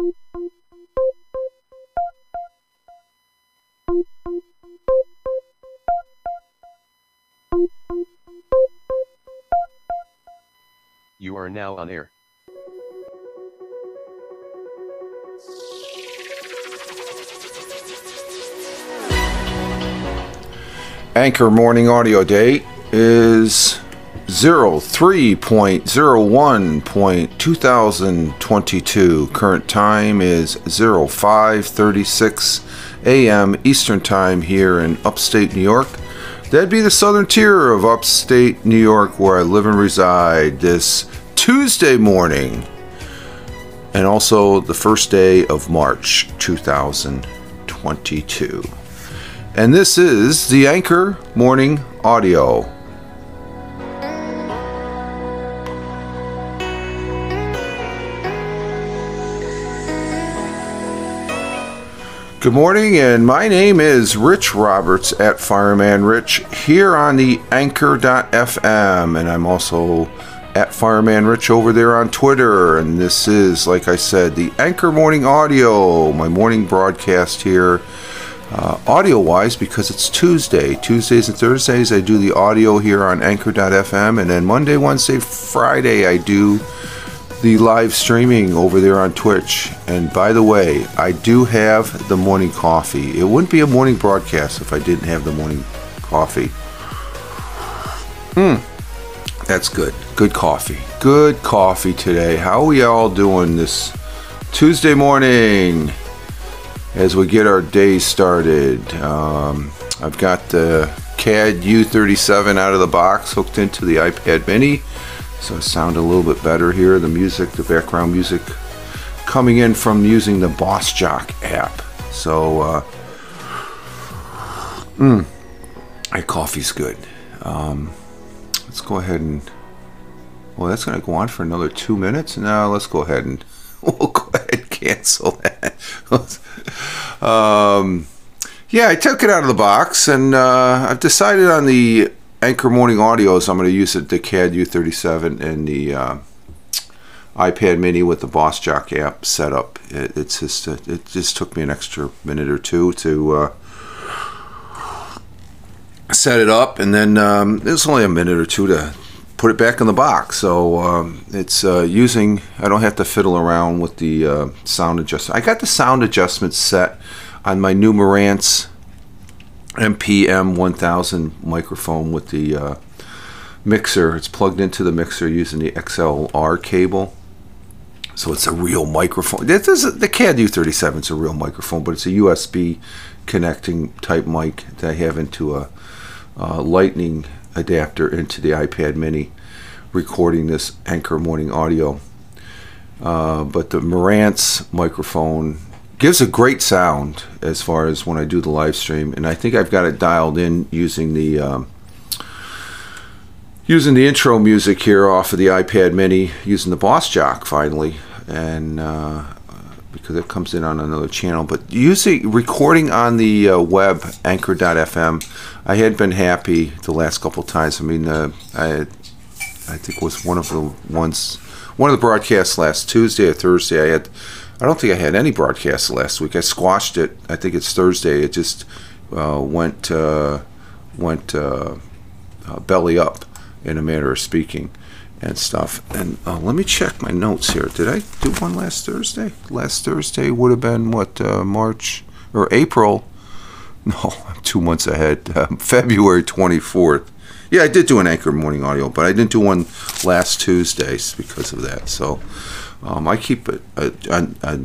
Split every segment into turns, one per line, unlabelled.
You are now on air.
Anchor Morning Audio Date is 03.01.2022. Current time is 0536 a.m. Eastern Time here in upstate New York. That'd be the southern tier of upstate New York where I live and reside this Tuesday morning. And also the first day of March 2022. And this is the Anchor Morning Audio. Good morning, and my name is Rich Roberts at Fireman Rich here on the Anchor.fm, and I'm also at Fireman Rich over there on Twitter. And this is, like I said, the Anchor Morning Audio, my morning broadcast here, uh, audio wise, because it's Tuesday. Tuesdays and Thursdays, I do the audio here on Anchor.fm, and then Monday, Wednesday, Friday, I do the live streaming over there on Twitch. And by the way, I do have the morning coffee. It wouldn't be a morning broadcast if I didn't have the morning coffee. Hmm. That's good. Good coffee. Good coffee today. How are we all doing this Tuesday morning as we get our day started? Um, I've got the CAD U37 out of the box hooked into the iPad mini. So it sounded a little bit better here. The music, the background music coming in from using the Boss Jock app. So, uh, mm, my coffee's good. Um, let's go ahead and. Well, that's going to go on for another two minutes. Now, let's go ahead and we'll go ahead and cancel that. um, yeah, I took it out of the box and uh, I've decided on the Anchor Morning Audios. I'm going to use it, the CAD U37 and the uh, iPad Mini with the Boss Jock app set up. It, it's just it just took me an extra minute or two to uh, set it up, and then um, it's only a minute or two to put it back in the box. So um, it's uh, using. I don't have to fiddle around with the uh, sound adjustment. I got the sound adjustment set on my new Marantz MPM 1000 microphone with the uh, mixer. It's plugged into the mixer using the XLR cable. So it's a real microphone. This is the CAD U37 is a real microphone, but it's a USB connecting type mic that I have into a, a lightning adapter into the iPad mini recording this Anchor Morning Audio. Uh, but the Marantz microphone gives a great sound as far as when I do the live stream, and I think I've got it dialed in using the um, using the intro music here off of the iPad Mini, using the Boss Jock finally, and uh, because it comes in on another channel. But using recording on the uh, web Anchor.fm, I had been happy the last couple times. I mean, uh, I I think it was one of the ones one of the broadcasts last Tuesday or Thursday. I had I don't think I had any broadcasts last week. I squashed it. I think it's Thursday. It just uh, went uh, went uh, uh belly up, in a manner of speaking, and stuff. And uh, let me check my notes here. Did I do one last Thursday? Last Thursday would have been what uh, March or April? No, I'm two months ahead. Um, February 24th. Yeah, I did do an anchor morning audio, but I didn't do one last Tuesday because of that. So. Um, I keep a, a, a,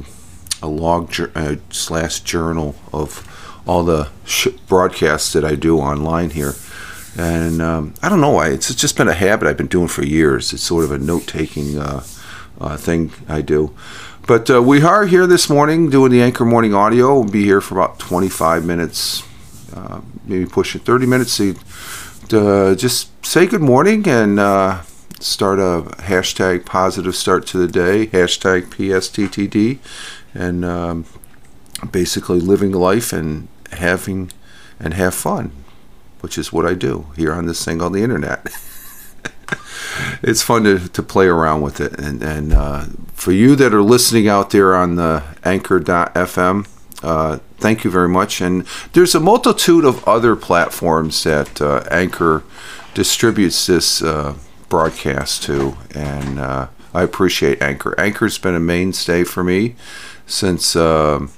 a log uh, slash journal of all the sh- broadcasts that I do online here. And um, I don't know why. It's just been a habit I've been doing for years. It's sort of a note taking uh, uh, thing I do. But uh, we are here this morning doing the Anchor Morning Audio. We'll be here for about 25 minutes, uh, maybe pushing 30 minutes to, to just say good morning and uh, start a hashtag positive start to the day, hashtag PSTTD, and um, basically living life and having and have fun, which is what I do here on this thing on the internet. it's fun to, to play around with it. And, and uh, for you that are listening out there on the anchor.fm, uh, thank you very much. And there's a multitude of other platforms that uh, Anchor distributes this uh, broadcast to. And uh, I appreciate Anchor. Anchor's been a mainstay for me since. Um,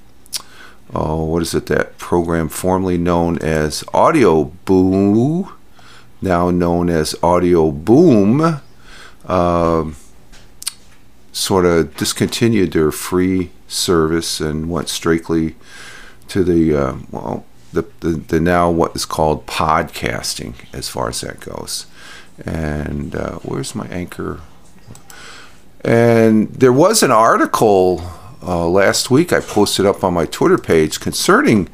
oh, what is it? That program formerly known as Audio Boom now known as Audio Boom, uh, sort of discontinued their free service and went strictly to the uh, well, the, the, the now what is called podcasting as far as that goes. And uh, where's my anchor? And there was an article uh, last week I posted up on my Twitter page concerning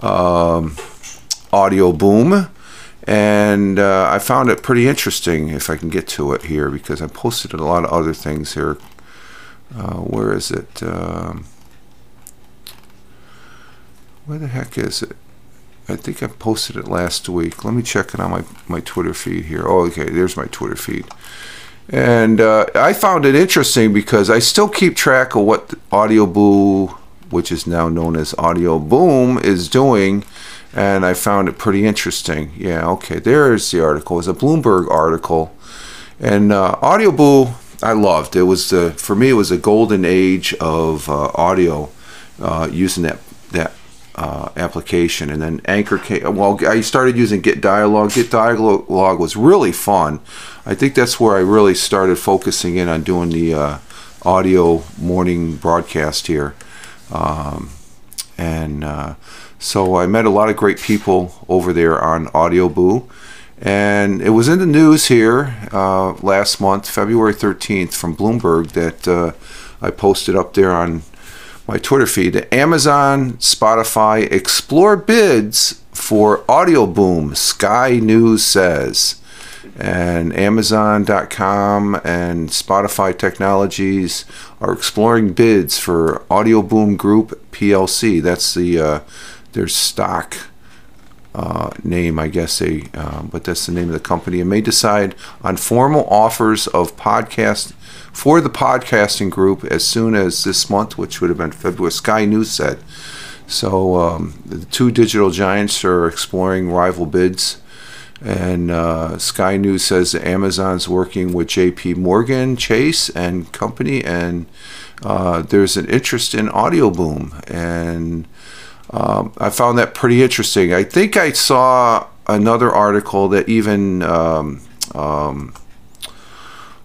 um, Audio Boom and uh, I found it pretty interesting if I can get to it here because I posted a lot of other things here. Uh, where is it? Um, where the heck is it? I think I posted it last week. Let me check it on my, my Twitter feed here. Oh, okay, there's my Twitter feed. And uh, I found it interesting because I still keep track of what Audio Boo, which is now known as Audio Boom, is doing and I found it pretty interesting. Yeah, okay, there's the article. It's a Bloomberg article, and uh, Audioboo I loved. It was the for me it was a golden age of uh, audio uh, using that that uh, application, and then Anchor came. Well, I started using Get Dialogue. Get Dialogue was really fun. I think that's where I really started focusing in on doing the uh, audio morning broadcast here, um, and uh, so I met a lot of great people over there on Audioboo. And it was in the news here uh, last month, February 13th, from Bloomberg, that uh, I posted up there on my Twitter feed. Amazon, Spotify explore bids for Audio Boom, Sky News says. And Amazon.com and Spotify Technologies are exploring bids for Audio Boom Group PLC. That's the uh, their stock uh, name, I guess they, uh, but that's the name of the company, and may decide on formal offers of podcast for the podcasting group as soon as this month, which would have been February. Sky News said. So um, the two digital giants are exploring rival bids. And uh, Sky News says Amazon's working with J.P. Morgan, Chase, and company, and uh, there's an interest in Audio Boom, and um, I found that pretty interesting. I think I saw another article that even, um, um,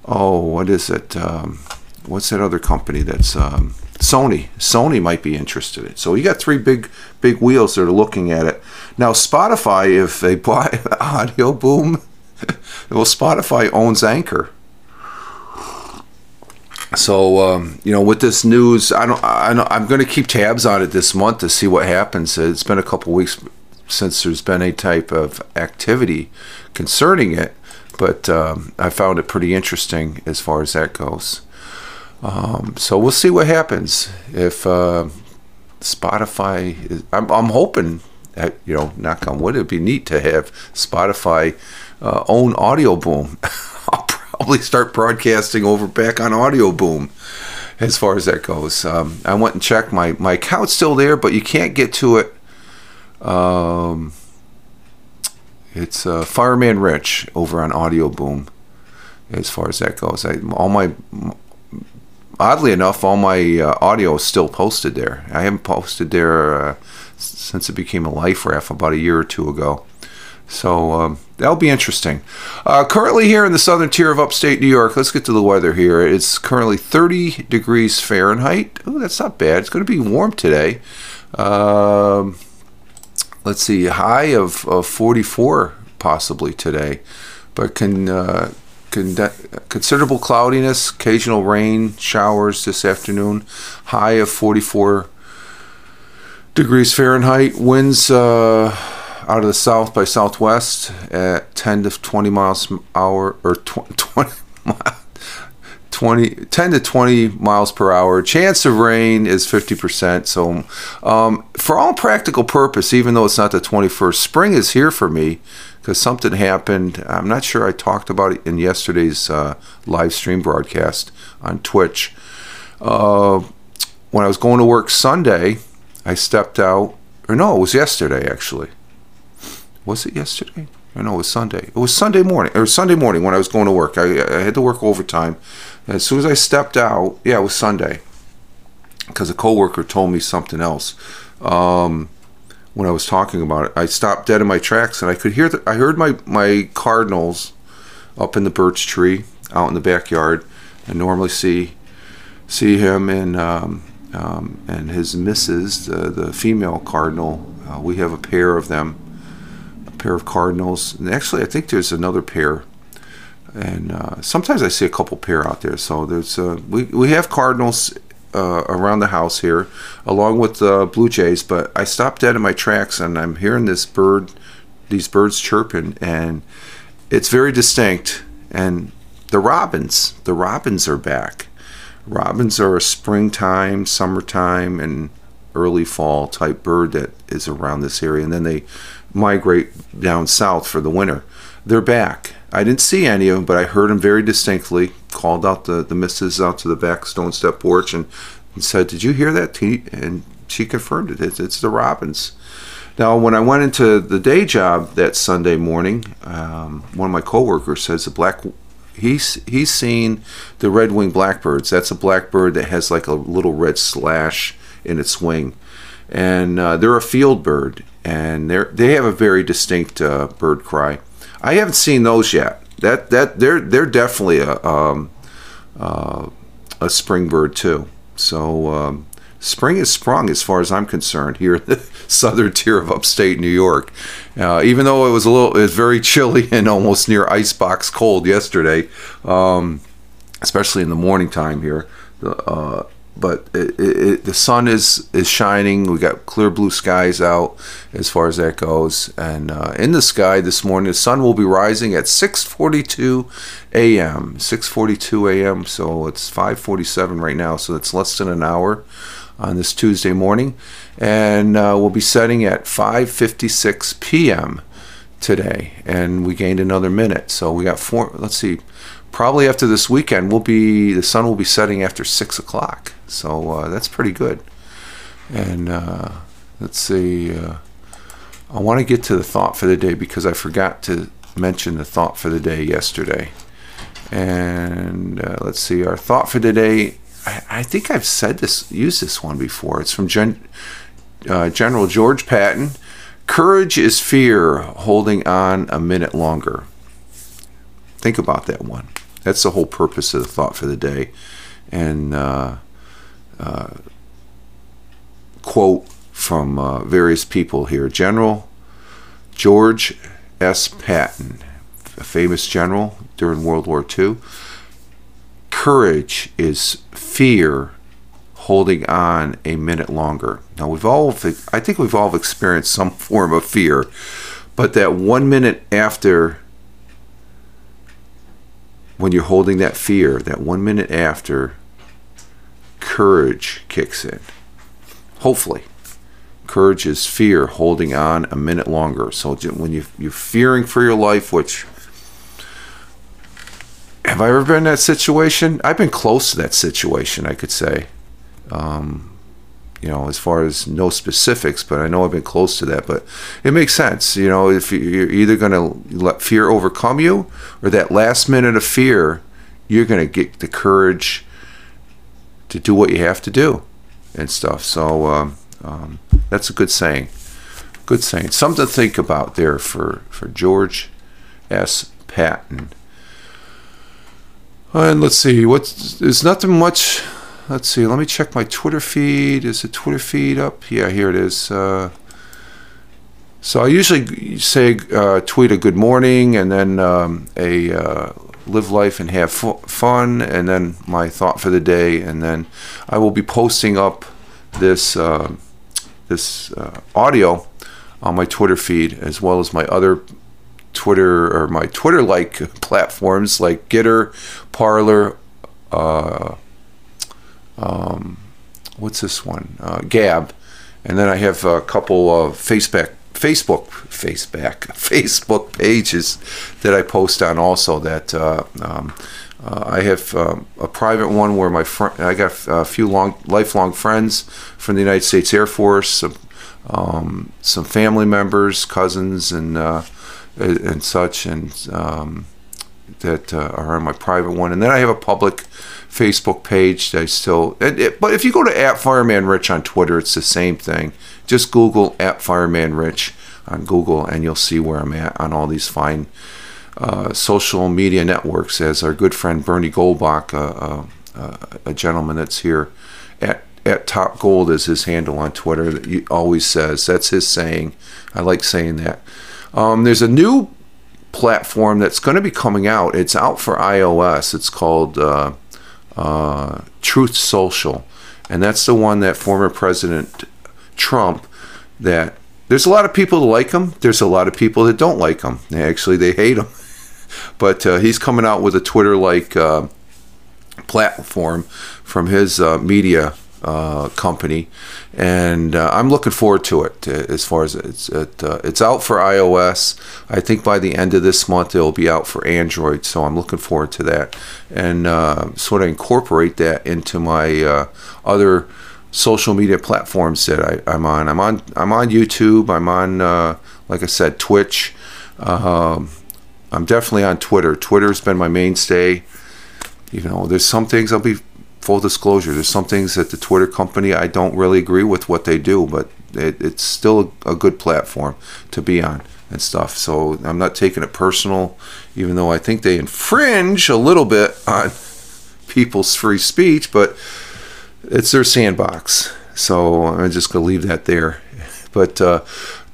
oh, what is it? Um, what's that other company that's um, Sony? Sony might be interested in. So you got three big, big wheels that are looking at it. Now, Spotify, if they buy Audio Boom, well, Spotify owns Anchor. So um, you know, with this news, I don't, I don't I'm going to keep tabs on it this month to see what happens. It's been a couple weeks since there's been a type of activity concerning it, but um, I found it pretty interesting as far as that goes. Um, so we'll see what happens if uh, Spotify. Is, I'm, I'm hoping that you know, knock on wood, it'd be neat to have Spotify uh, own Audio Boom. I'll probably start broadcasting over back on Audio Boom as far as that goes. Um, I went and checked my my account's still there, but you can't get to it. Um, it's uh, Fireman Rich over on Audio Boom. As far as that goes, I, all my oddly enough, all my uh, audio is still posted there. I haven't posted there uh, since it became a life raft about a year or two ago. So um, that'll be interesting. Uh, currently here in the southern tier of upstate New York, let's get to the weather here. It's currently 30 degrees Fahrenheit. Oh, that's not bad. It's going to be warm today. Um, let's see, high of, of 44 possibly today, but can. Uh, considerable cloudiness, occasional rain showers this afternoon. High of 44 degrees Fahrenheit. Winds uh, out of the south by southwest at 10 to 20 miles per hour or 20, 20 10 to 20 miles per hour. Chance of rain is 50%. So, um, for all practical purpose, even though it's not the 21st, spring is here for me because something happened. I'm not sure I talked about it in yesterday's uh, live stream broadcast on Twitch. Uh, when I was going to work Sunday, I stepped out, or no, it was yesterday actually. Was it yesterday? Or no, it was Sunday. It was Sunday morning, or Sunday morning when I was going to work. I, I had to work overtime. As soon as I stepped out, yeah, it was Sunday, because a coworker told me something else. Um, when I was talking about it, I stopped dead in my tracks, and I could hear. The, I heard my my cardinals up in the birch tree out in the backyard. I normally see see him and um, um, and his missus, the, the female cardinal. Uh, we have a pair of them, a pair of cardinals. And actually, I think there's another pair. And uh, sometimes I see a couple pair out there. So there's uh, we we have cardinals uh, around the house here, along with uh, blue jays. But I stopped dead in my tracks, and I'm hearing this bird, these birds chirping, and it's very distinct. And the robins, the robins are back. Robins are a springtime, summertime, and early fall type bird that is around this area, and then they migrate down south for the winter. They're back. I didn't see any of them, but I heard them very distinctly. Called out the, the missus out to the back stone step porch and, and said, Did you hear that? And she confirmed it. It's, it's the robins. Now, when I went into the day job that Sunday morning, um, one of my coworkers says the black he's he's seen the red-winged blackbirds. That's a blackbird that has like a little red slash in its wing, and uh, they're a field bird, and they they have a very distinct uh, bird cry. I haven't seen those yet. That that they're they're definitely a um, uh, a spring bird too. So um, spring is sprung as far as I'm concerned here in the southern tier of upstate New York. Uh, even though it was a little, it was very chilly and almost near icebox cold yesterday, um, especially in the morning time here. Uh, but it, it, the sun is is shining. We got clear blue skies out as far as that goes, and uh, in the sky this morning, the sun will be rising at 6:42 a.m. 6:42 a.m. So it's 5:47 right now. So it's less than an hour on this Tuesday morning, and uh, we'll be setting at 5:56 p.m. today, and we gained another minute. So we got four. Let's see, probably after this weekend, we'll be the sun will be setting after six o'clock. So uh, that's pretty good. And uh, let's see. Uh, I want to get to the thought for the day because I forgot to mention the thought for the day yesterday. And uh, let's see, our thought for today I, I, think I've said this, used this one before. It's from Gen, uh, General George Patton. Courage is fear holding on a minute longer. Think about that one. That's the whole purpose of the thought for the day. And uh, uh, quote from uh, various people here General George S. Patton, a famous general during World War II courage is fear holding on a minute longer. Now we've all, I think we've all experienced some form of fear, but that one minute after, when you're holding that fear, that one minute after, courage kicks in. Hopefully, courage is fear holding on a minute longer. So when you, you're fearing for your life, which have I ever been in that situation? I've been close to that situation, I could say. Um, you know, as far as no specifics, but I know I've been close to that. But it makes sense. You know, if you're either going to let fear overcome you, or that last minute of fear, you're going to get the courage to do what you have to do and stuff. So um, um, that's a good saying. Good saying. Something to think about there for, for George S. Patton. And let's see, what's there's nothing much. Let's see, let me check my Twitter feed. Is the Twitter feed up? Yeah, here it is. Uh, so I usually say uh, tweet a good morning and then um, a uh, live life and have fun, and then my thought for the day, and then I will be posting up this uh, this uh, audio on my Twitter feed as well as my other Twitter or my Twitter like platforms like Gettr, Parler, uh, um, what's this one? Uh, Gab. And then I have a couple of Facebook Facebook, Faceback, Facebook pages that I post on also. That uh, um, uh, I have um, a private one where my friend, I got a few long, lifelong friends from the United States Air Force, some, um, some family members, cousins, and uh, and such, and um, that uh, are on my private one. And then I have a public Facebook page I still. It, but if you go to at Fireman Rich on Twitter, it's the same thing. Just Google at Fireman Rich on Google, and you'll see where I'm at on all these fine uh, social media networks. As our good friend Bernie Goldbach, uh, uh, a gentleman that's here at at Top Gold is his handle on Twitter. That he always says that's his saying. I like saying that. Um, there's a new platform that's going to be coming out. It's out for iOS. It's called uh, Truth Social, and that's the one that former President Trump. That there's a lot of people that like him. There's a lot of people that don't like him. Actually, they hate him. but uh, he's coming out with a Twitter-like uh, platform from his uh, media uh, company, and uh, I'm looking forward to it. Uh, as far as it's it, uh, it's out for iOS, I think by the end of this month it'll be out for Android. So I'm looking forward to that, and uh, sort of incorporate that into my uh, other social media platforms that I, am on. I'm on I'm on YouTube. I'm on like I said Twitch. Um, I'm definitely on Twitter. Twitter's been my mainstay. You know, there's some things I'll be full disclosure, there's some things that the Twitter company I don't really agree with what they do, but it, it's still a, good platform to be on and stuff. So I'm not taking it personal, even though I think they infringe a little bit on people's free speech, but it's their sandbox. So I'm just going to leave that there. But uh,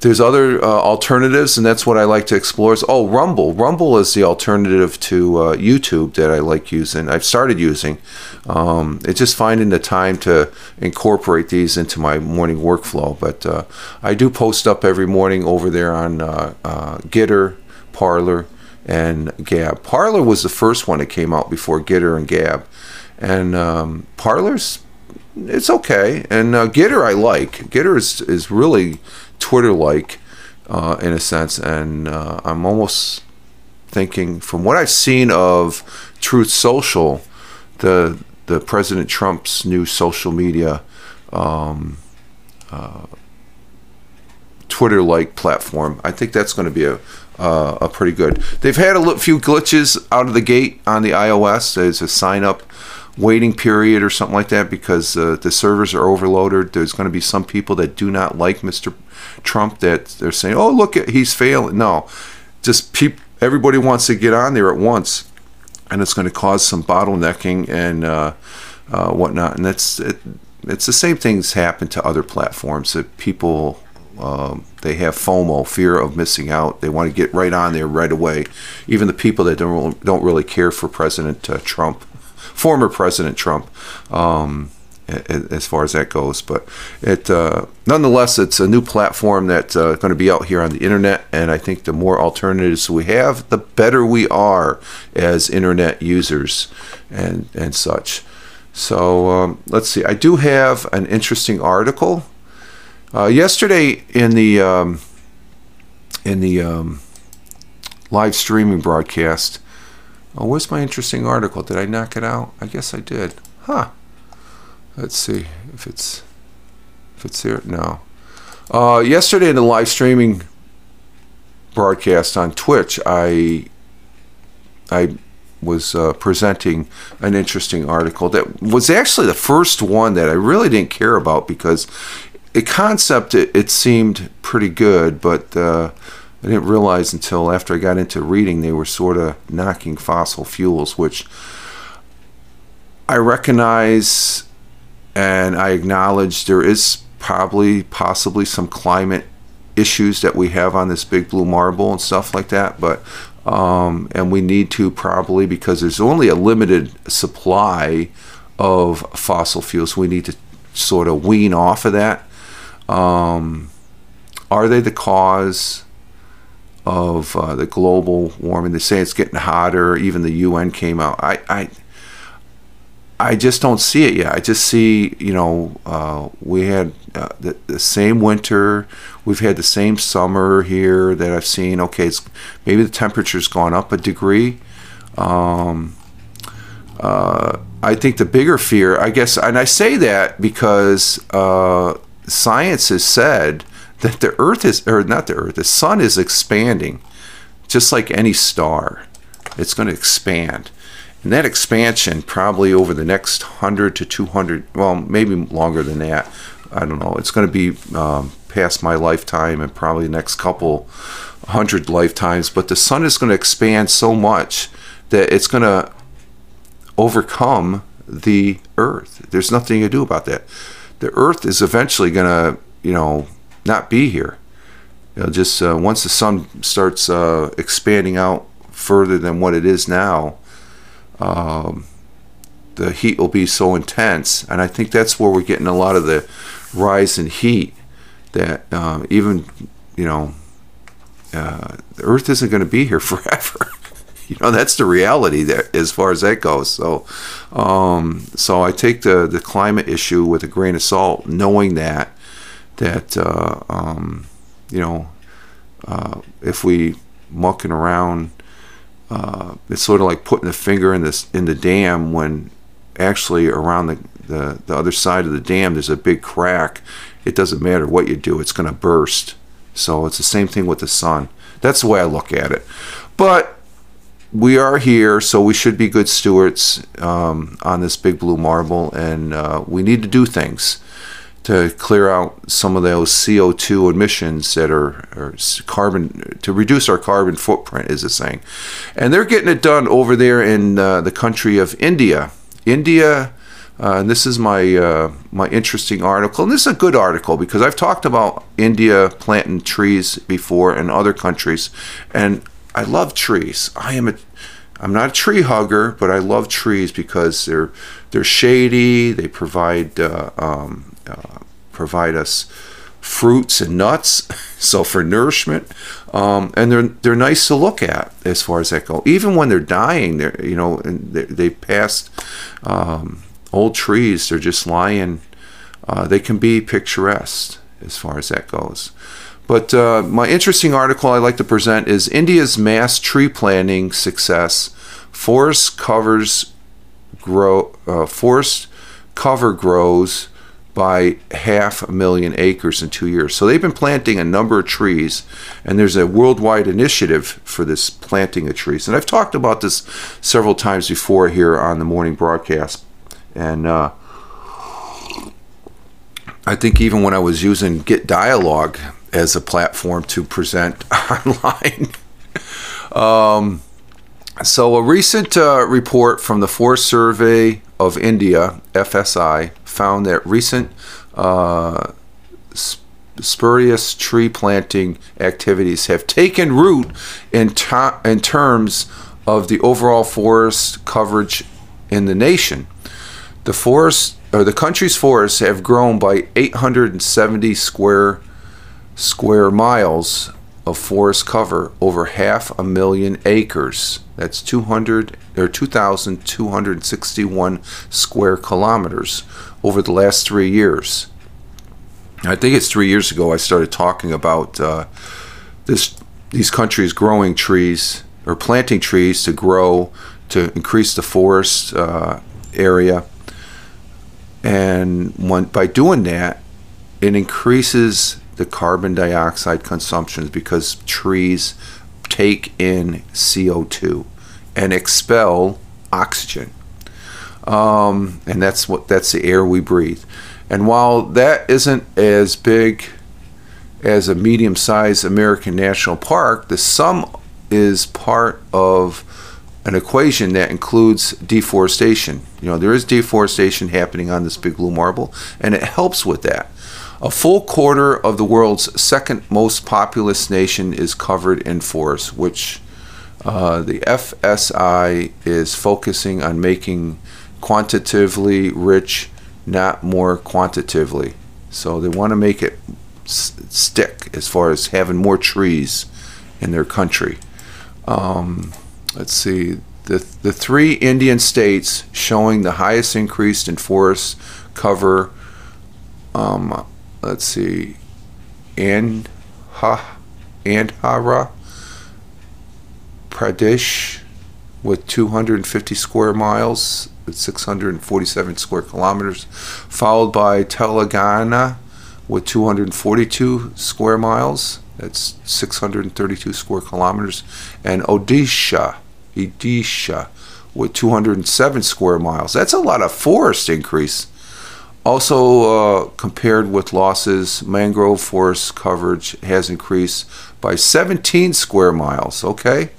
there's other uh, alternatives, and that's what I like to explore. Is oh, Rumble. Rumble is the alternative to uh, YouTube that I like using. I've started using. Um, it's just finding the time to incorporate these into my morning workflow. But uh, I do post up every morning over there on uh, uh, Gettr, Parler, and Gab. Parler was the first one that came out before Gettr and Gab, and um, Parler's it's okay. And uh, Gettr I like. Gettr is is really Twitter like uh, in a sense, and uh, I'm almost thinking from what I've seen of Truth Social, the the President Trump's new social media. Um, uh, Twitter like platform. I think that's going to be a uh, a pretty good. They've had a few glitches out of the gate on the iOS. There's a sign up waiting period or something like that because uh, the servers are overloaded. There's going to be some people that do not like Mr. Trump that they're saying, "Oh, look, at he's failing." No, just peop- everybody wants to get on there at once, and it's going to cause some bottlenecking and uh, uh, whatnot. And that's it, it's the same things happen to other platforms that people. Um, they have FOMO, fear of missing out. They want to get right on there right away. Even the people that don't don't really care for President uh, Trump, former President Trump, um, as far as that goes. But it uh, nonetheless, it's a new platform that's uh, going to be out here on the internet, and I think the more alternatives we have, the better we are as internet users and and such. So um, let's see. I do have an interesting article. Uh, yesterday in the um, in the um, live streaming broadcast. Oh, where's my interesting article? Did I knock it out? I guess I did. Huh. Let's see if it's if it's here. No. Uh, yesterday in the live streaming broadcast on Twitch, I I was uh, presenting an interesting article that was actually the first one that I really didn't care about because the concept it, it seemed pretty good, but uh, I didn't realize until after I got into reading they were sort of knocking fossil fuels, which I recognize and I acknowledge there is probably possibly some climate issues that we have on this big blue marble and stuff like that but um, and we need to probably because there's only a limited supply of fossil fuels we need to sort of wean off of that. Um, are they the cause of uh, the global warming? They say it's getting hotter even the un came out. I, I I just don't see it yet. I just see, you know, uh, we had uh, the, the same winter. We've had the same summer here that I've seen. Okay, it's maybe the temperature's gone up a degree. Um, uh, I think the bigger fear, I guess, and I say that because uh, science has said that the Earth is, or not the Earth, the Sun is expanding, just like any star. It's going to expand. And that expansion, probably over the next 100 to 200, well, maybe longer than that. I don't know. It's going to be um, past my lifetime and probably the next couple hundred lifetimes. But the sun is going to expand so much that it's going to overcome the earth. There's nothing you do about that. The earth is eventually going to, you know, not be here. You know, just uh, once the sun starts uh, expanding out further than what it is now, um, the heat will be so intense, and I think that's where we're getting a lot of the rise in heat. That uh, even you know, uh, the Earth isn't going to be here forever. you know, that's the reality there as far as that goes. So, um, so I take the the climate issue with a grain of salt, knowing that that uh, um, you know, uh, if we mucking around uh, it's sort of like putting a finger in this in the dam when actually around the, the, the other side of the dam there's a big crack. It doesn't matter what you do it's going to burst. So it's the same thing with the sun. That's the way i look at it. But we are here so we should be good stewards um, on this big blue marble and uh, we need to do things to clear out some of those CO2 emissions that are, are, carbon to reduce our carbon footprint is a saying, and they're getting it done over there in uh, the country of India. India, uh, and this is my uh, my interesting article, and this is a good article because I've talked about India planting trees before in other countries, and I love trees. I am a I'm not a tree hugger, but I love trees because they're they're shady. They provide uh, um, uh, provide us fruits and nuts, so for nourishment, um, and they're they're nice to look at as far as that goes. Even when they're dying, they're you know, they passed um, old trees. They're just lying. Uh, they can be picturesque as far as that goes. But uh, my interesting article I like to present is India's mass tree planting success. Forest covers grow. Uh, forest cover grows by half a million acres in two years. So they've been planting a number of trees, and there's a worldwide initiative for this planting of trees. And I've talked about this several times before here on the morning broadcast. And uh, I think even when I was using Get Dialogue as a platform to present online. um, so, a recent uh, report from the Forest Survey of India, FSI, found that recent uh, spurious tree planting activities have taken root in, in terms of the overall forest coverage in the nation. The forest or the country's forests have grown by 870 square square miles of forest cover over half a million acres. That's 200 or 2,261 square kilometers over the last three years. I think it's three years ago I started talking about uh, this these countries growing trees or planting trees to grow to increase the forest uh, area, and when, by doing that, it increases the carbon dioxide consumption because trees take in CO2 and expel oxygen. Um, and that's what that's the air we breathe. And while that isn't as big as a medium-sized American national park, the sum is part of an equation that includes deforestation. You know, there is deforestation happening on this big blue marble, and it helps with that. A full quarter of the world's second most populous nation is covered in forests, which uh, the FSI is focusing on making quantitatively rich, not more quantitatively. So they want to make it stick as far as having more trees in their country. Um, let's see. the the three Indian states showing the highest increase in forest cover. Um, let's see, Andha, Andhra Pradesh with 250 square miles, 647 square kilometers, followed by Telangana with 242 square miles, that's 632 square kilometers, and Odisha, Odisha with 207 square miles. That's a lot of forest increase. Also, uh, compared with losses, mangrove forest coverage has increased by 17 square miles. Okay,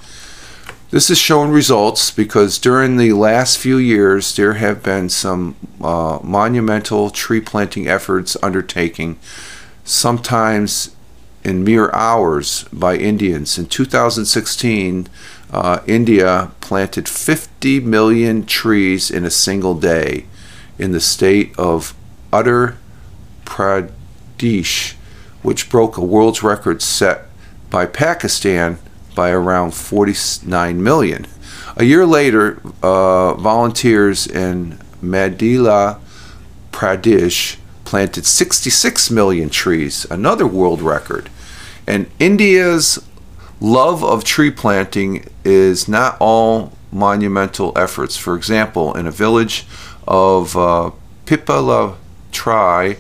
this has shown results because during the last few years there have been some uh, monumental tree planting efforts undertaking, sometimes in mere hours by Indians. In 2016, uh, India planted 50 million trees in a single day in the state of Uttar Pradesh, which broke a world's record set by Pakistan by around 49 million. A year later, uh, volunteers in Madhya Pradesh planted 66 million trees, another world record. And India's love of tree planting is not all monumental efforts. For example, in a village of uh, Pipala Tri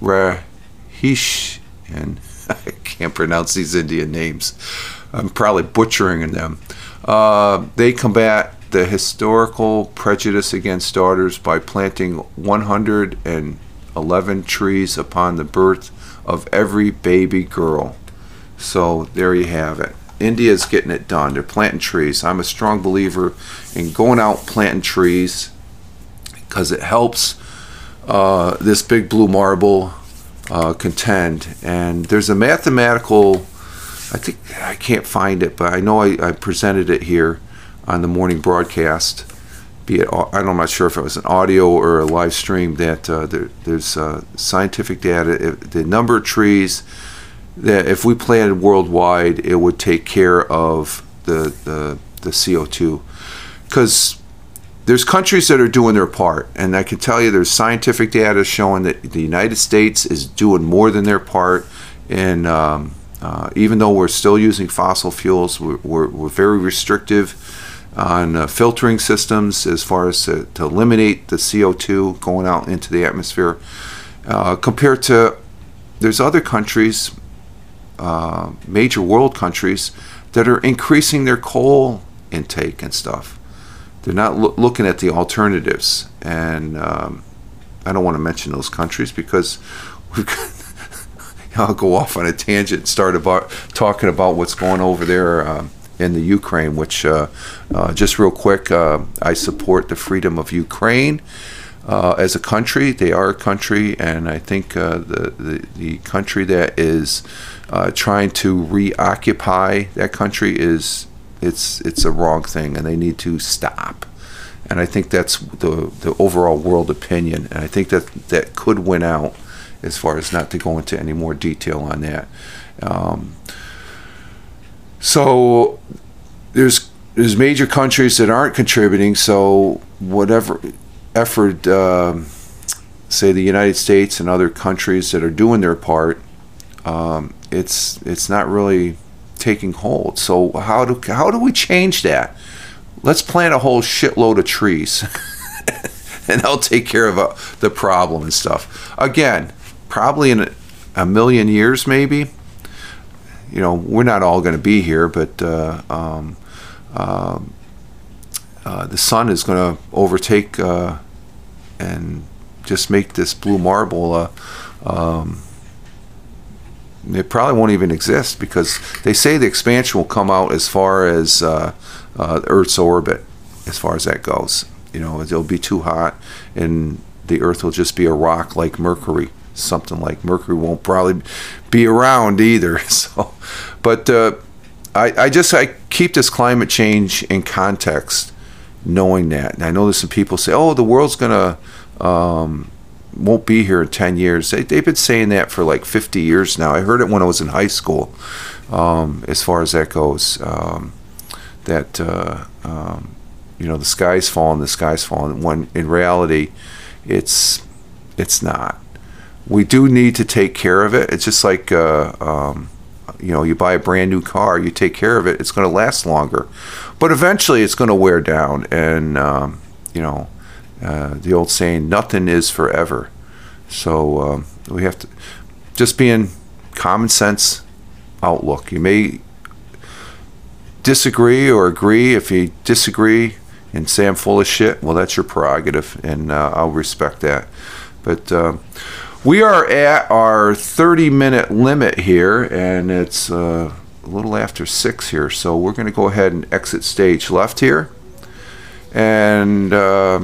Rahish, and I can't pronounce these Indian names. I'm probably butchering them. Uh, they combat the historical prejudice against daughters by planting 111 trees upon the birth of every baby girl. So there you have it. India's getting it done. They're planting trees. I'm a strong believer in going out planting trees because it helps uh, this big blue marble uh, contend. And there's a mathematical I think I can't find it, but I know I, I presented it here on the morning broadcast. Be it I'm not sure if it was an audio or a live stream. That uh, there, there's uh, scientific data. If the number of trees that if we planted worldwide, it would take care of the the, the CO2 because there's countries that are doing their part, and I can tell you there's scientific data showing that the United States is doing more than their part in um, uh, even though we're still using fossil fuels, we're, we're, we're very restrictive on uh, filtering systems as far as to, to, eliminate the CO2 going out into the atmosphere. Uh, compared to, there's other countries, uh, major world countries, that are increasing their coal intake and stuff. They're not lo looking at the alternatives. And um, I don't want to mention those countries because we've got I'll go off on a tangent and start about talking about what's going over there uh, in the Ukraine. Which, uh, uh, just real quick, uh, I support the freedom of Ukraine uh, as a country. They are a country, and I think uh, the, the, the country that is trying to reoccupy that country is it's it's a wrong thing, and they need to stop. And I think that's the the overall world opinion, and I think that that could win out as far as not to go into any more detail on that. Um, so there's there's major countries that aren't contributing. So whatever effort, uh, say the United States and other countries that are doing their part, um, it's it's not really taking hold. So how do how do we change that? Let's plant a whole shitload of trees, and I'll take care of uh, the problem and stuff. Again, probably in a, million years, maybe. You know, we're not all going to be here, but uh, um, uh, uh, the sun is going to overtake uh, and just make this blue marble. Uh, um, it probably won't even exist because they say the expansion will come out as far as uh, Earth's orbit, as far as that goes. You know, it'll be too hot, and the Earth will just be a rock like Mercury something like Mercury won't probably be around either. So, but uh, I, I just I keep this climate change in context, knowing that. And I know there's some people say, "Oh, the world's gonna um, won't be here in 10 years." They, they've been saying that for like 50 years now. I heard it when I was in high school. Um, as far as that goes, um, that uh, um, you know the sky's falling, the sky's falling. When in reality, it's it's not. We do need to take care of it. It's just like uh, um, you know, you buy a brand new car, you take care of it, it's going to last longer, but eventually it's going to wear down. And um, you know, uh, the old saying, "Nothing is forever." So um, we have to just be in common sense outlook. You may disagree or agree. If you disagree and say I'm full of shit, well, that's your prerogative, and uh, I'll respect that. But uh, we are at our 30 minute limit here, and it's uh, a little after six here, so we're going to go ahead and exit stage left here and uh,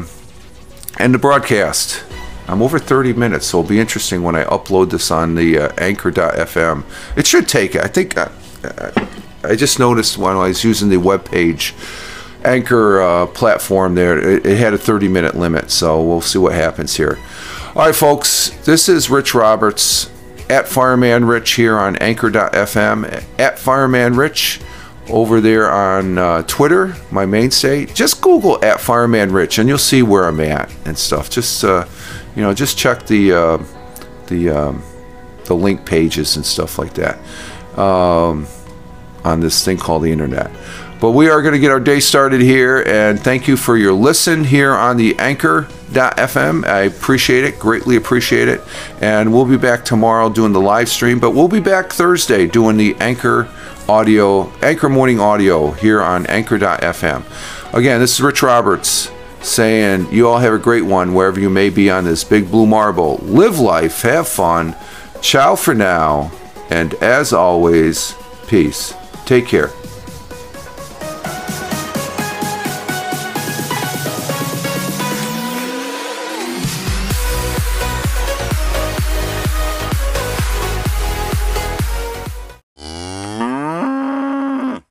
end the broadcast. I'm over 30 minutes, so it'll be interesting when I upload this on the uh, anchor.fm. It should take, I think, uh, I just noticed when I was using the web page anchor uh, platform there, it, it had a 30 minute limit, so we'll see what happens here. All right, folks, this is Rich Roberts at Fireman Rich here on anchor.fm, at Fireman Rich over there on uh, Twitter, my mainstay. Just Google at Fireman Rich and you'll see where I'm at and stuff. Just, uh, you know, just check the, uh, the, um, the link pages and stuff like that um, on this thing called the internet. But we are going to get our day started here, and thank you for your listen here on the anchor.fm. I appreciate it, greatly appreciate it. And we'll be back tomorrow doing the live stream, but we'll be back Thursday doing the anchor audio, anchor morning audio here on anchor.fm. Again, this is Rich Roberts saying you all have a great one wherever you may be on this big blue marble. Live life, have fun. Ciao for now, and as always, peace. Take care.